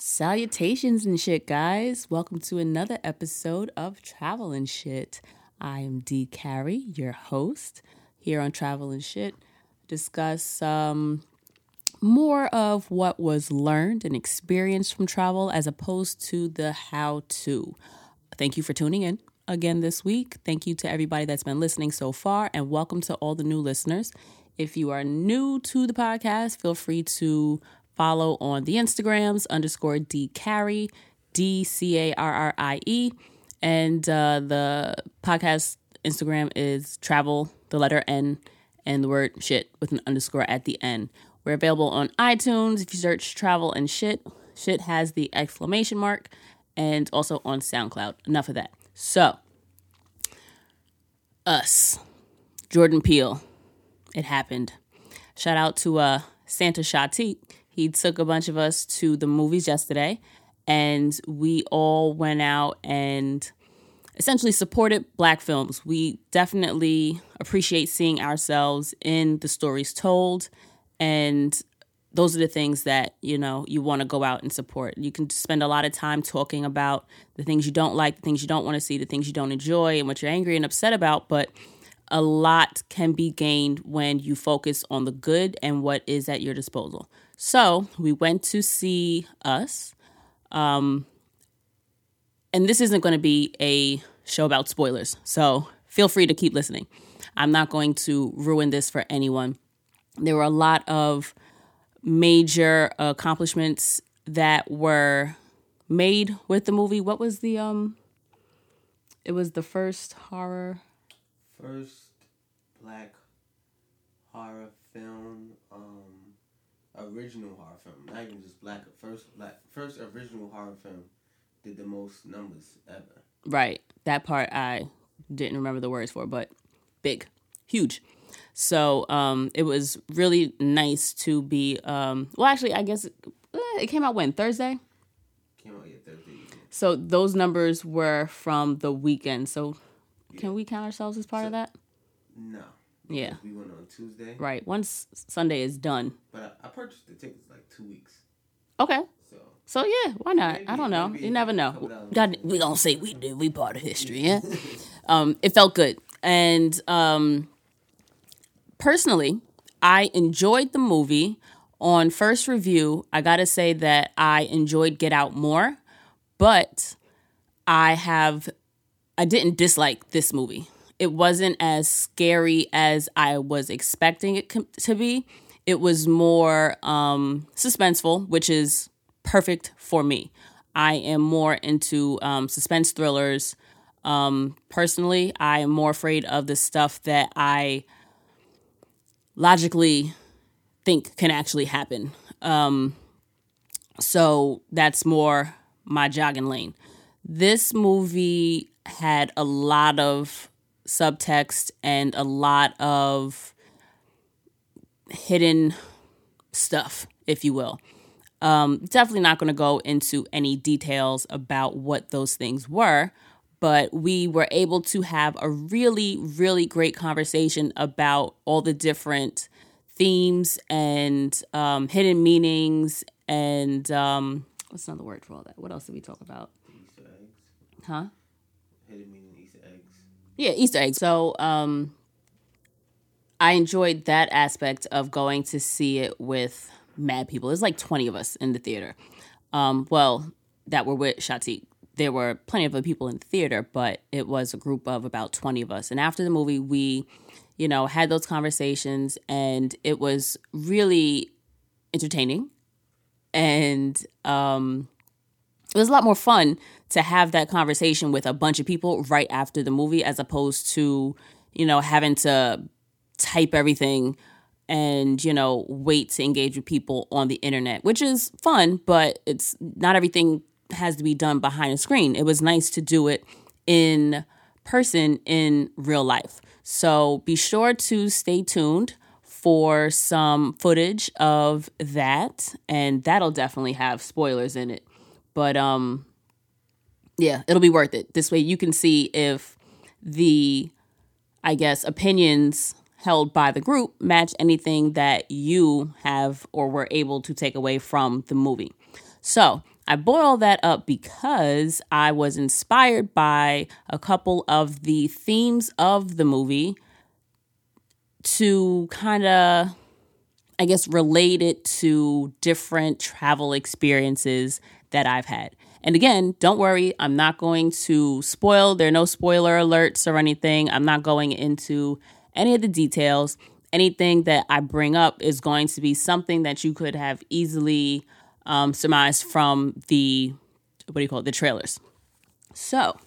Salutations and shit, guys. Welcome to another episode of Travel and Shit. I am D. Carrie, your host here on Travel and Shit. Discuss um, more of what was learned and experienced from travel as opposed to the how to. Thank you for tuning in again this week. Thank you to everybody that's been listening so far, and welcome to all the new listeners. If you are new to the podcast, feel free to follow on the Instagrams underscore D Carrie, D C A R R I E. And uh, the podcast Instagram is travel, the letter N, and the word shit with an underscore at the end. We're available on iTunes. If you search travel and shit, shit has the exclamation mark, and also on SoundCloud. Enough of that. So, us, Jordan Peele, it happened. Shout out to uh, Santa Shati. He took a bunch of us to the movies yesterday, and we all went out and essentially supported black films. We definitely appreciate seeing ourselves in the stories told, and those are the things that you know you want to go out and support. You can spend a lot of time talking about the things you don't like, the things you don't want to see, the things you don't enjoy, and what you're angry and upset about, but a lot can be gained when you focus on the good and what is at your disposal. So we went to see us. Um, and this isn't going to be a show about spoilers. So feel free to keep listening. I'm not going to ruin this for anyone. There were a lot of major accomplishments that were made with the movie. What was the um it was the first horror First black horror film, original horror film, not even just black. First black, first original horror film did the most numbers ever. Right. That part I didn't remember the words for, but big, huge. So um, it was really nice to be. Um, well, actually, I guess it, eh, it came out when Thursday. Came out yeah Thursday evening. So those numbers were from the weekend. So can we count ourselves as part of that? No. Yeah. We went on Tuesday, Right. Once Sunday is done. but I, I purchased the tickets like two weeks. Okay. So So yeah, why not? I don't know. You never know. God, we gonna say we did. We part of history. Yeah. um, it felt good, and um, personally, I enjoyed the movie. On first review, I gotta say that I enjoyed Get Out more, but I have I didn't dislike this movie. It wasn't as scary as I was expecting it com- to be. It was more um, suspenseful, which is perfect for me. I am more into um, suspense thrillers. Um, personally, I am more afraid of the stuff that I logically think can actually happen. Um, so that's more my jogging lane. This movie had a lot of subtext and a lot of hidden stuff, if you will. Um, definitely not going to go into any details about what those things were, but we were able to have a really, really great conversation about all the different themes and um, hidden meanings and um, what's another word for all that? What else did we talk about? Easter eggs, Huh? hidden meaning Easter eggs. Yeah, Easter eggs. So um I enjoyed that aspect of going to see it with mad people. There's like 20 of us in the theater. Um, well, that were with Shati. There were plenty of other people in the theater, but it was a group of about 20 of us. And after the movie, we, you know, had those conversations and it was really entertaining. And um it was a lot more fun to have that conversation with a bunch of people right after the movie as opposed to you know having to type everything and you know wait to engage with people on the internet which is fun but it's not everything has to be done behind a screen. It was nice to do it in person in real life. So be sure to stay tuned for some footage of that and that'll definitely have spoilers in it but um yeah it'll be worth it. This way you can see if the i guess opinions held by the group match anything that you have or were able to take away from the movie. So I all that up because I was inspired by a couple of the themes of the movie to kind of, I guess, relate it to different travel experiences that I've had. And again, don't worry, I'm not going to spoil. There are no spoiler alerts or anything. I'm not going into any of the details. Anything that I bring up is going to be something that you could have easily um, surmised from the, what do you call it, the trailers. So,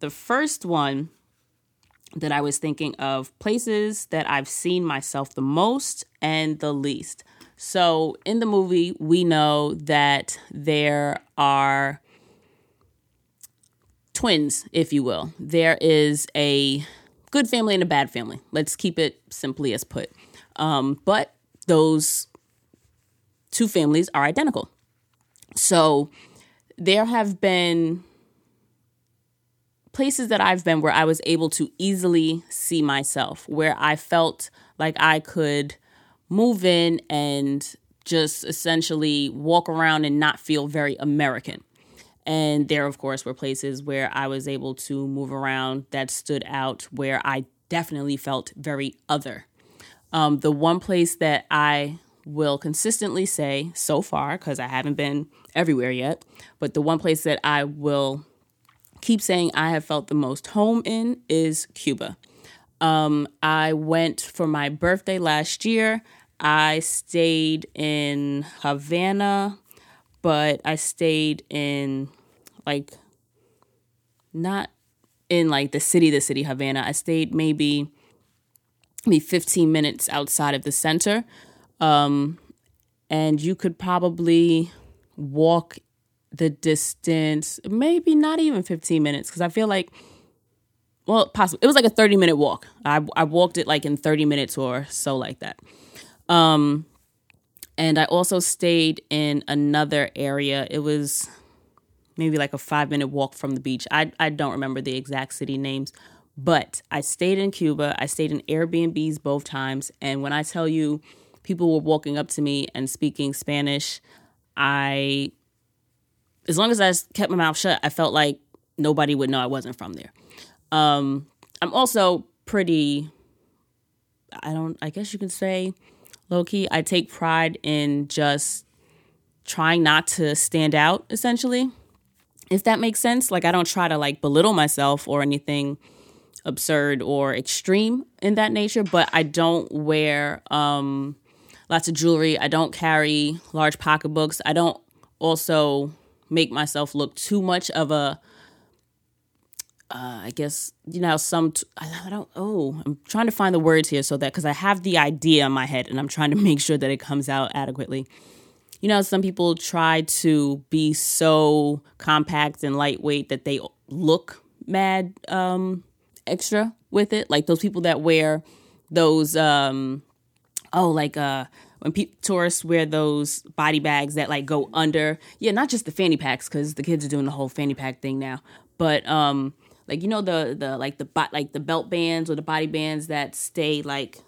the first one that I was thinking of places that I've seen myself the most and the least. So in the movie, we know that there are twins, if you will. There is a good family and a bad family. Let's keep it simply as put. Um, but those two families are identical. So there have been places that I've been where I was able to easily see myself, where I felt like I could move in and just essentially walk around and not feel very American. And there, of course, were places where I was able to move around that stood out, where I definitely felt very other. Um, the one place that I will consistently say so far, because I haven't been everywhere yet, but the one place that I will keep saying I have felt the most home in is Cuba. Um, I went for my birthday last year. I stayed in Havana, but I stayed in like not in like the city, the city Havana. I stayed maybe maybe 15 minutes outside of the center. Um, and you could probably walk the distance, maybe not even 15 minutes, because I feel like well, possible. It was like a 30 minute walk. I, I walked it like in 30 minutes or so, like that. Um, and I also stayed in another area. It was maybe like a five minute walk from the beach. I, I don't remember the exact city names, but I stayed in Cuba. I stayed in Airbnbs both times. And when I tell you people were walking up to me and speaking Spanish, I, as long as I kept my mouth shut, I felt like nobody would know I wasn't from there. Um, I'm also pretty, I don't, I guess you can say, low key. I take pride in just trying not to stand out, essentially, if that makes sense. Like, I don't try to like belittle myself or anything absurd or extreme in that nature, but I don't wear um, lots of jewelry. I don't carry large pocketbooks. I don't also make myself look too much of a uh, I guess you know some t- I don't oh I'm trying to find the words here so that because I have the idea in my head and I'm trying to make sure that it comes out adequately. You know, some people try to be so compact and lightweight that they look mad um, extra with it. Like those people that wear those um, oh like uh when pe- tourists wear those body bags that like go under. Yeah not just the fanny packs because the kids are doing the whole fanny pack thing now. But um like you know the the like the bot like the belt bands or the body bands that stay like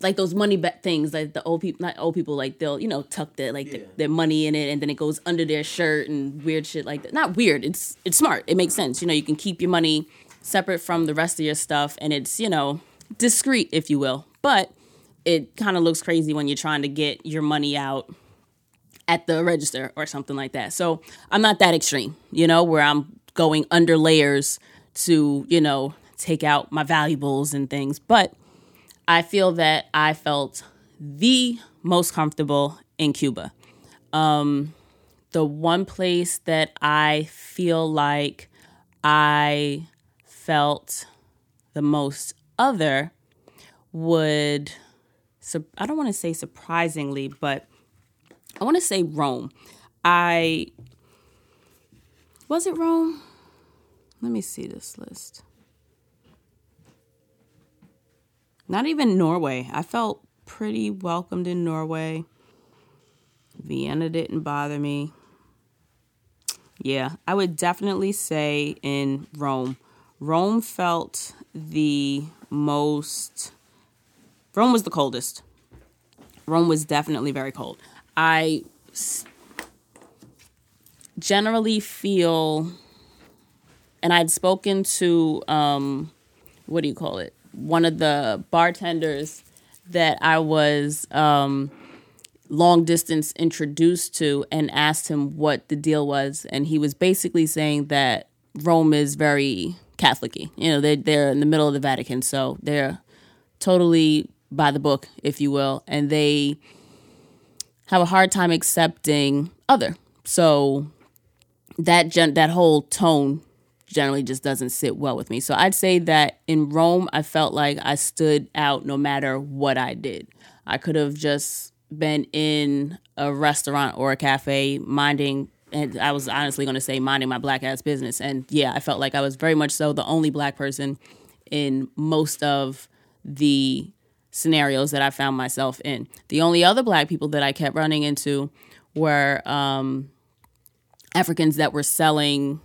like those money bet things like the old people not old people like they'll you know tuck their like yeah. the, their money in it and then it goes under their shirt and weird shit like that. Not weird it's it's smart it makes sense. You know you can keep your money separate from the rest of your stuff and it's you know discreet if you will. But it kind of looks crazy when you're trying to get your money out at the register or something like that so i'm not that extreme you know where i'm going under layers to, you know, take out my valuables and things. But I feel that I felt the most comfortable in Cuba. Um, the one place that I feel like I felt the most other would, I don't want to say surprisingly, but I want to say Rome. I, was it Rome? Let me see this list. Not even Norway. I felt pretty welcomed in Norway. Vienna didn't bother me. Yeah, I would definitely say in Rome. Rome felt the most. Rome was the coldest. Rome was definitely very cold. I generally feel, and I'd spoken to, um, what do you call it? One of the bartenders that I was um, long distance introduced to and asked him what the deal was. And he was basically saying that Rome is very Catholic You know, they're, they're in the middle of the Vatican, so they're totally by the book, if you will. And they have a hard time accepting other. So that gen- that whole tone generally just doesn't sit well with me. So I'd say that in Rome, I felt like I stood out no matter what I did. I could have just been in a restaurant or a cafe minding and I was honestly going to say minding my black ass business. And yeah, I felt like I was very much so the only black person in most of the scenarios that I found myself in. The only other black people that I kept running into were um, Africans that were selling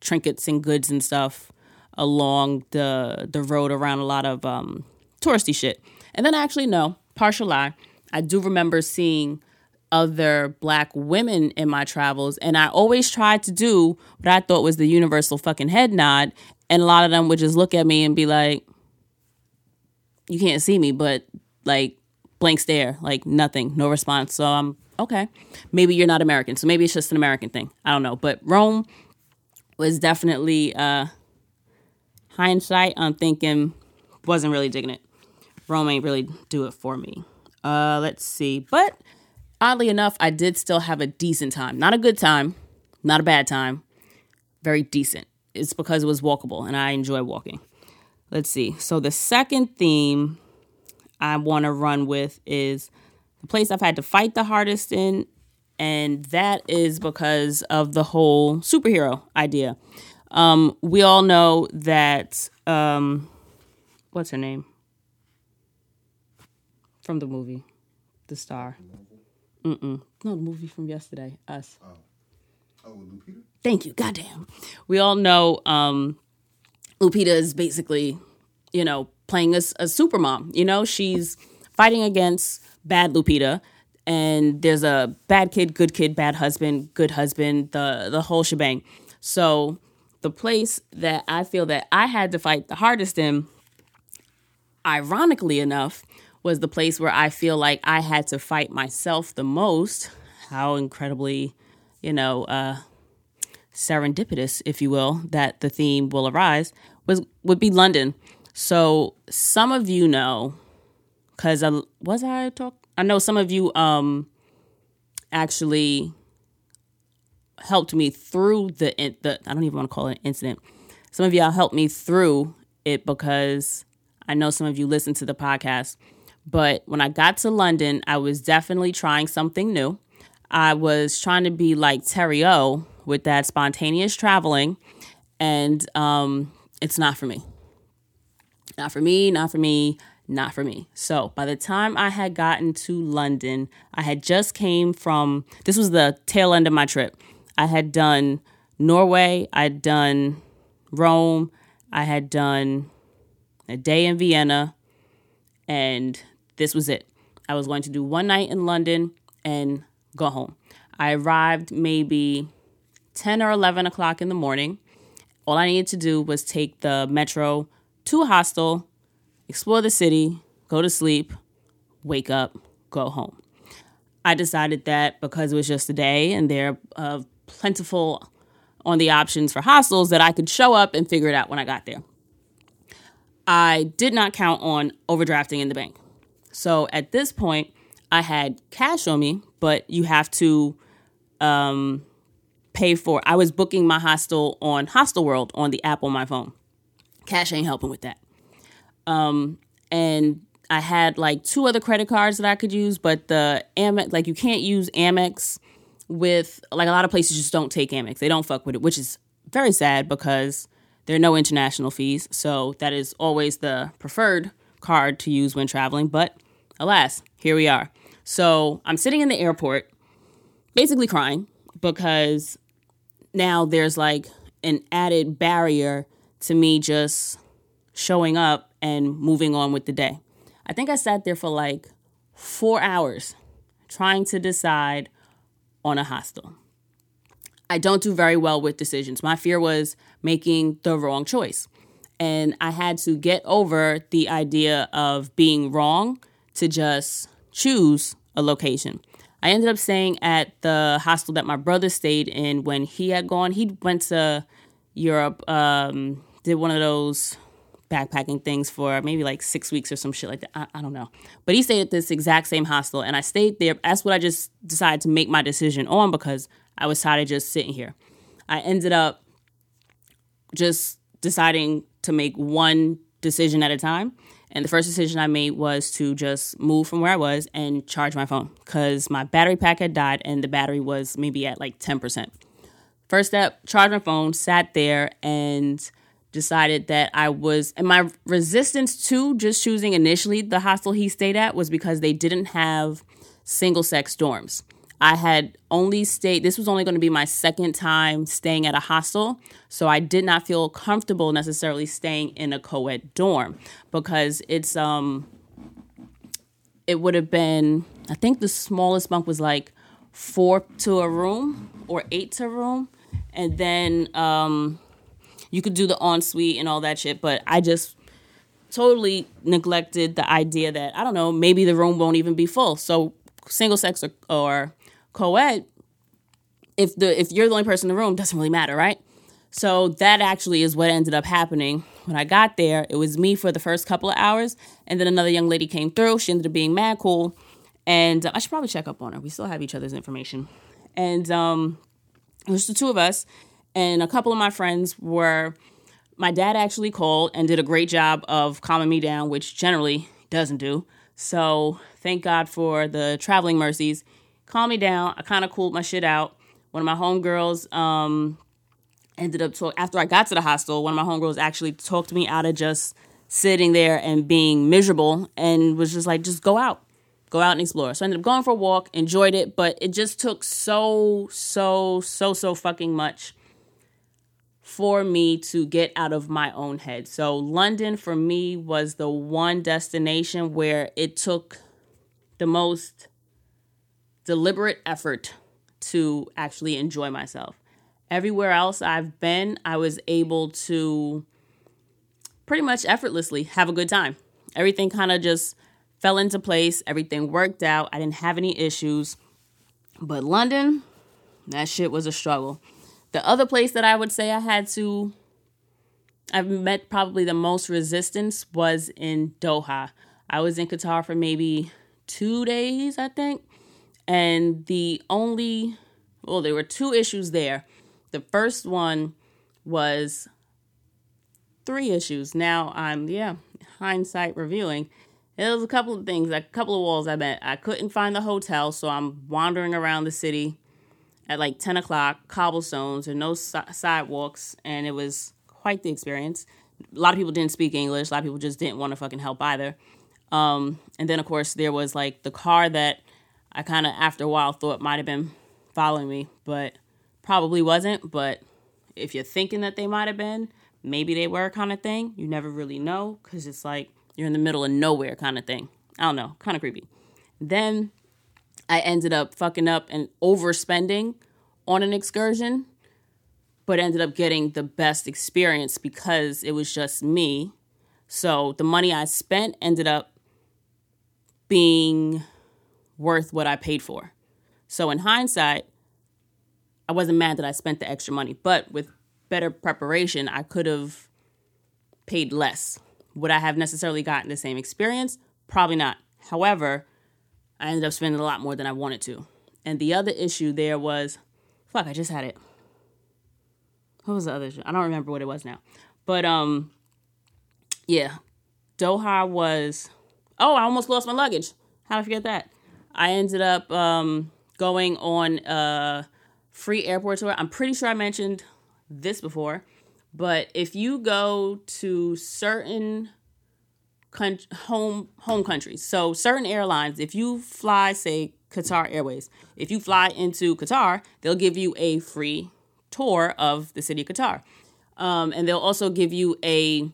trinkets and goods and stuff along the the road around a lot of um, touristy shit. And then actually no, partial lie. I do remember seeing other black women in my travels and I always tried to do what I thought was the universal fucking head nod and a lot of them would just look at me and be like you can't see me but like blank stare like nothing no response so I'm okay maybe you're not American so maybe it's just an American thing I don't know but Rome was definitely uh hindsight I'm thinking wasn't really digging it Rome ain't really do it for me uh let's see but oddly enough, I did still have a decent time. Not a good time, not a bad time, very decent. It's because it was walkable and I enjoy walking. Let's see. So the second theme I want to run with is the place I've had to fight the hardest in, and that is because of the whole superhero idea. Um, we all know that um, what's her name from the movie, the star. Mm-mm. No, the movie from yesterday. Us. Oh. Oh, Lupita? Thank you. Goddamn. We all know um, Lupita is basically, you know, playing a, a super mom. You know, she's fighting against bad Lupita. And there's a bad kid, good kid, bad husband, good husband, the the whole shebang. So the place that I feel that I had to fight the hardest in, ironically enough, was the place where I feel like I had to fight myself the most. How incredibly, you know, uh, serendipitous, if you will, that the theme will arise was would be London. So some of you know, because I was I talk. I know some of you um actually helped me through the the I don't even want to call it an incident. Some of y'all helped me through it because I know some of you listen to the podcast but when I got to London, I was definitely trying something new. I was trying to be like Terry O with that spontaneous traveling, and um, it's not for me. Not for me, not for me, not for me. So by the time I had gotten to London, I had just came from this was the tail end of my trip. I had done Norway, I'd done Rome, I had done a day in Vienna, and this was it. I was going to do one night in London and go home. I arrived maybe 10 or 11 o'clock in the morning. All I needed to do was take the metro to a hostel, explore the city, go to sleep, wake up, go home. I decided that because it was just a day and there are plentiful on the options for hostels that I could show up and figure it out when I got there. I did not count on overdrafting in the bank. So at this point, I had cash on me, but you have to um, pay for. I was booking my hostel on Hostel World on the app on my phone. Cash ain't helping with that. Um, and I had like two other credit cards that I could use, but the Amex, like you can't use Amex with like a lot of places just don't take Amex. They don't fuck with it, which is very sad because there are no international fees. So that is always the preferred card to use when traveling. But alas, here we are. So I'm sitting in the airport, basically crying because now there's like an added barrier to me just showing up and moving on with the day. I think I sat there for like four hours trying to decide on a hostel. I don't do very well with decisions. My fear was making the wrong choice. And I had to get over the idea of being wrong to just choose a location. I ended up staying at the hostel that my brother stayed in when he had gone. He went to Europe, um, did one of those backpacking things for maybe like six weeks or some shit like that. I, I, don't know. But he stayed at this exact same hostel, and I stayed there. That's what I just decided to make my decision on because I was tired of just sitting here. I ended up just deciding to make one decision at a time. And the first decision I made was to just move from where I was and charge my phone because my battery pack had died and the battery was maybe at like 10%. First step, charge my phone, sat there and decided that I was, and my resistance to just choosing initially the hostel he stayed at was because they didn't have single sex dorms. I had only stayed, this was only going to be my second time staying at a hostel. So I did not feel comfortable necessarily staying in a co ed dorm because it's, um, it would have been, I think the smallest bunk was like four to a room or eight to a room. And then, um, you could do the ensuite and all that shit, but I just totally neglected the idea that I don't know, maybe the room won't even be full. So single sex or, or co-ed, if the if you're the only person in the room, doesn't really matter, right? So that actually is what ended up happening. When I got there, it was me for the first couple of hours, and then another young lady came through. She ended up being mad cool, and uh, I should probably check up on her. We still have each other's information, and um, it was the two of us, and a couple of my friends were my dad actually called and did a great job of calming me down, which generally doesn't do. So thank God for the traveling mercies. Calm me down. I kind of cooled my shit out. One of my homegirls um, ended up talk after I got to the hostel. One of my homegirls actually talked me out of just sitting there and being miserable, and was just like, just go out, go out and explore. So I ended up going for a walk, enjoyed it, but it just took so so so so fucking much for me to get out of my own head. So, London for me was the one destination where it took the most deliberate effort to actually enjoy myself. Everywhere else I've been, I was able to pretty much effortlessly have a good time. Everything kind of just fell into place, everything worked out. I didn't have any issues. But London, that shit was a struggle. The other place that I would say I had to, I've met probably the most resistance was in Doha. I was in Qatar for maybe two days, I think. And the only, well, there were two issues there. The first one was three issues. Now I'm, yeah, hindsight reviewing. There was a couple of things, a couple of walls I met. I couldn't find the hotel, so I'm wandering around the city at like 10 o'clock, cobblestones and no si- sidewalks, and it was quite the experience. A lot of people didn't speak English. A lot of people just didn't want to fucking help either. Um, and then, of course, there was like the car that I kind of, after a while, thought might have been following me, but probably wasn't. But if you're thinking that they might have been, maybe they were kind of thing. You never really know because it's like you're in the middle of nowhere kind of thing. I don't know, kind of creepy. Then I ended up fucking up and overspending on an excursion, but ended up getting the best experience because it was just me. So the money I spent ended up being worth what I paid for. So in hindsight, I wasn't mad that I spent the extra money, but with better preparation, I could have paid less. Would I have necessarily gotten the same experience? Probably not. However, I ended up spending a lot more than I wanted to. And the other issue there was, fuck, I just had it. What was the other issue? I don't remember what it was now. But um, yeah, Doha was. Oh, I almost lost my luggage. How did I forget that? I ended up um going on a free airport tour. I'm pretty sure I mentioned this before, but if you go to certain con- home home countries. So certain airlines, if you fly, say Qatar Airways, if you fly into Qatar, they'll give you a free tour of the city of Qatar, um, and they'll also give you a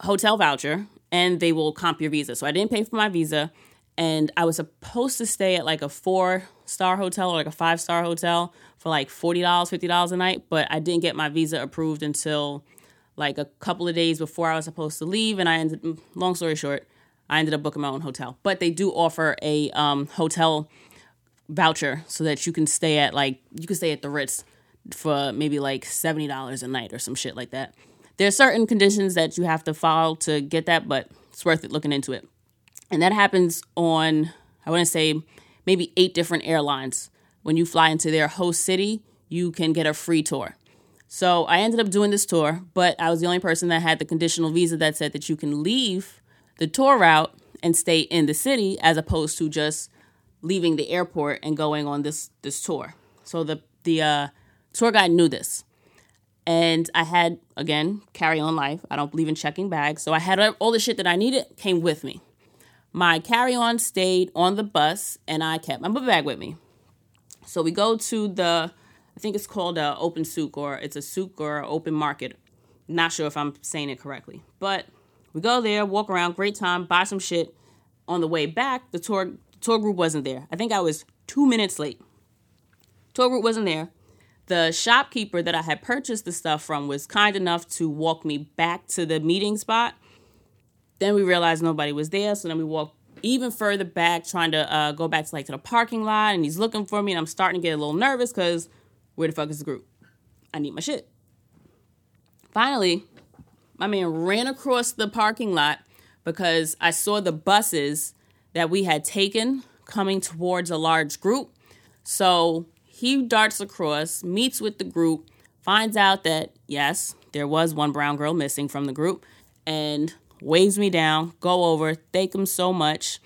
hotel voucher, and they will comp your visa. So I didn't pay for my visa, and I was supposed to stay at like a four star hotel or like a five star hotel for like $40, $50 a night, but I didn't get my visa approved until like a couple of days before I was supposed to leave. And I ended, mm, long story short, I ended up booking my own hotel. But they do offer a um, hotel voucher so that you can stay at like, you can stay at the Ritz for maybe like $70 a night or some shit like that. There are certain conditions that you have to follow to get that, but it's worth it looking into it. And that happens on, I want to say, maybe eight different airlines. When you fly into their host city, you can get a free tour. So I ended up doing this tour, but I was the only person that had the conditional visa that said that you can leave the tour route and stay in the city as opposed to just leaving the airport and going on this this tour. So the the uh, tour guide knew this. And I had again carry on life. I don't believe in checking bags, so I had all the shit that I needed came with me. My carry on stayed on the bus, and I kept my book bag with me. So we go to the, I think it's called a open souk or it's a souk or open market. Not sure if I'm saying it correctly, but we go there, walk around, great time, buy some shit. On the way back, the tour tour group wasn't there. I think I was two minutes late. Tour group wasn't there. The shopkeeper that I had purchased the stuff from was kind enough to walk me back to the meeting spot then we realized nobody was there, so then we walked even further back, trying to uh, go back to like to the parking lot, and he's looking for me, and I'm starting to get a little nervous because where the fuck is the group? I need my shit. Finally, my man ran across the parking lot because I saw the buses that we had taken coming towards a large group. So he darts across, meets with the group, finds out that yes, there was one brown girl missing from the group, and waves me down, go over, thank him so much,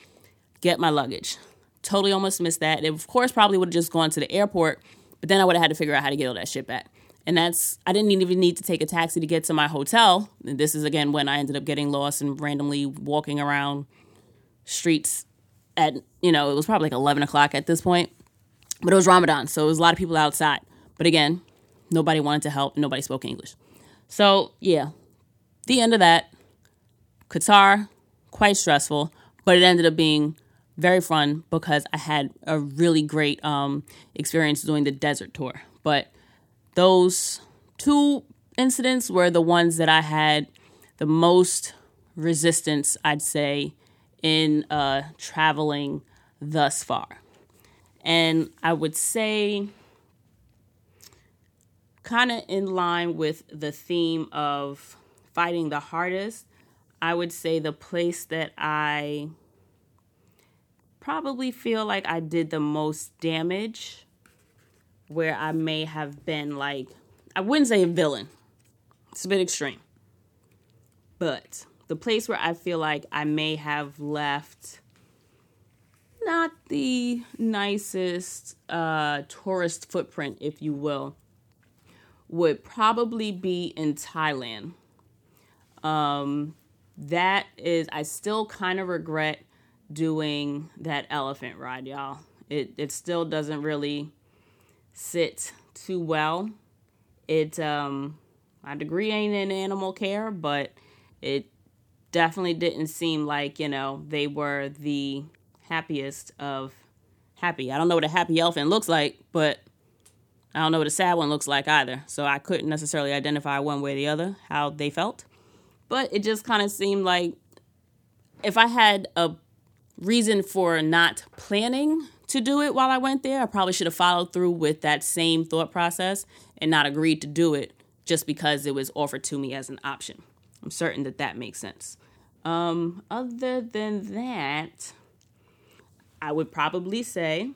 get my luggage. Totally almost missed that. It, of course, probably would have just gone to the airport, but then I would have had to figure out how to get all that shit back. And that's, I didn't even need to take a taxi to get to my hotel. And this is again when I ended up getting lost and randomly walking around streets at, you know, it was probably like 11 o'clock at this point. But it was Ramadan, so it was a lot of people outside. But again, nobody wanted to help, nobody spoke English. So, yeah, the end of that. Qatar, quite stressful, but it ended up being very fun because I had a really great um, experience doing the desert tour. But those two incidents were the ones that I had the most resistance, I'd say, in uh, traveling thus far. And I would say, kind of in line with the theme of fighting the hardest, I would say the place that I probably feel like I did the most damage, where I may have been like, I wouldn't say a villain, it's a bit extreme, but the place where I feel like I may have left not the nicest uh, tourist footprint, if you will, would probably be in Thailand. Um, that is I still kind of regret doing that elephant ride, y'all. It it still doesn't really sit too well. It um my degree ain't in animal care, but it definitely didn't seem like, you know, they were the happiest of happy. I don't know what a happy elephant looks like, but I don't know what a sad one looks like either. So I couldn't necessarily identify one way or the other how they felt. But it just kind of seemed like if I had a reason for not planning to do it while I went there, I probably should have followed through with that same thought process and not agreed to do it just because it was offered to me as an option. I'm certain that that makes sense. Um, other than that, I would probably say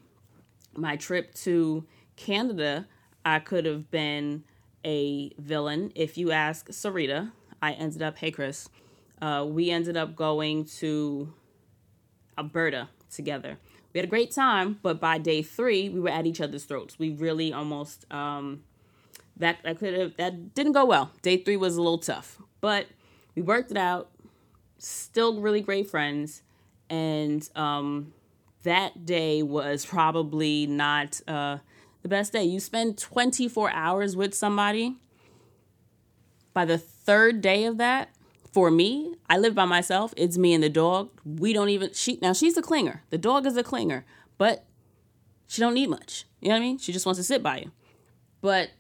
my trip to Canada, I could have been a villain. If you ask Sarita, I ended up, hey Chris, uh, we ended up going to Alberta together. We had a great time, but by day three, we were at each other's throats. We really almost um, that that could have that didn't go well. Day three was a little tough, but we worked it out. Still really great friends, and um, that day was probably not uh, the best day. You spend 24 hours with somebody by the third day of that, for me, I live by myself. It's me and the dog. We don't even she now she's a clinger. The dog is a clinger, but she don't need much. You know what I mean? She just wants to sit by you. But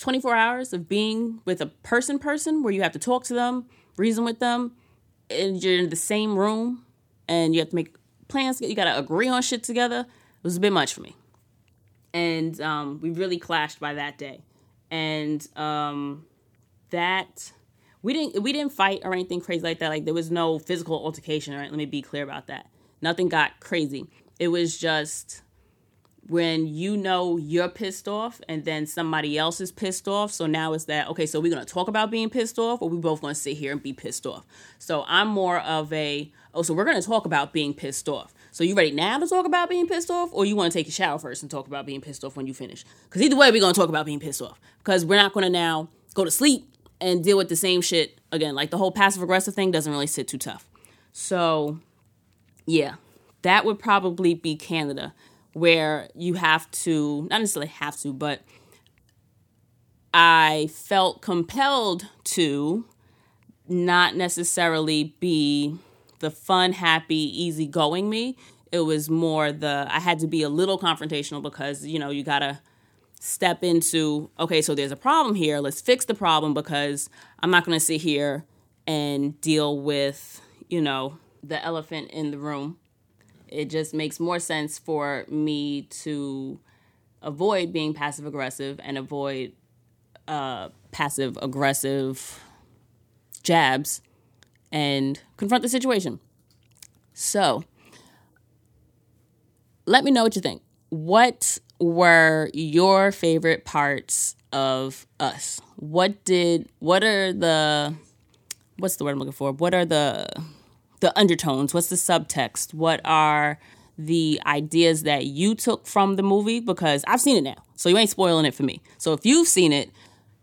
24 hours of being with a person person where you have to talk to them, reason with them, and you're in the same room and you have to make plans, you got to agree on shit together. It was a bit much for me. And um, we really clashed by that day. And um, that we didn't we didn't fight or anything crazy like that. Like there was no physical altercation, right? Let me be clear about that. Nothing got crazy. It was just when you know you're pissed off and then somebody else is pissed off. So now it's that, okay, so we're going to talk about being pissed off or we both going to sit here and be pissed off. So I'm more of a, oh, so we're going to talk about being pissed off. So you ready now to talk about being pissed off or you want to take a shower first and talk about being pissed off when you finish? Because either way, we're going to talk about being pissed off because we're not going to now go to sleep and deal with the same shit again. Like the whole passive aggressive thing doesn't really sit too tough. So yeah, that would probably be Canada where you have to, not necessarily have to, but I felt compelled to not necessarily be the fun, happy, easygoing me. It was more the, I had to be a little confrontational because, you know, you gotta step into, okay, so there's a problem here. Let's fix the problem because I'm not gonna sit here and deal with, you know, the elephant in the room it just makes more sense for me to avoid being passive aggressive and avoid uh, passive aggressive jabs and confront the situation. So, let me know what you think. What were your favorite parts of us? What did what are the what's the word I'm looking for? What are the the undertones? What's the subtext? What are the ideas that you took from the movie? Because I've seen it now, so you ain't spoiling it for me. So if you've seen it,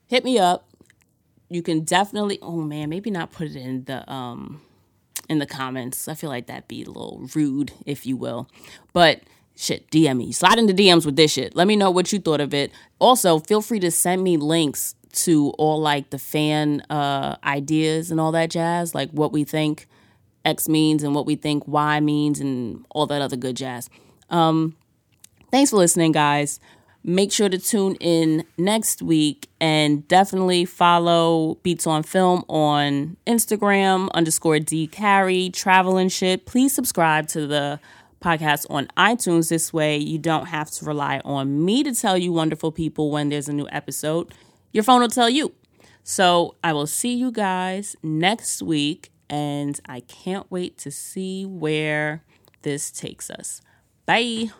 hit me up. You can definitely. Oh man, maybe not put it in the um in the comments. I feel like that'd be a little rude, if you will. But shit, DM me. Slide into DMs with this shit. Let me know what you thought of it. Also, feel free to send me links to all like the fan uh ideas and all that jazz, like what we think X means and what we think Y means and all that other good jazz. Um, thanks for listening, guys. Make sure to tune in next week and definitely follow Beats on Film on Instagram underscore D Carrie Travel and shit. Please subscribe to the podcast on iTunes. This way, you don't have to rely on me to tell you wonderful people when there's a new episode. Your phone will tell you. So I will see you guys next week and I can't wait to see where this takes us. Bye.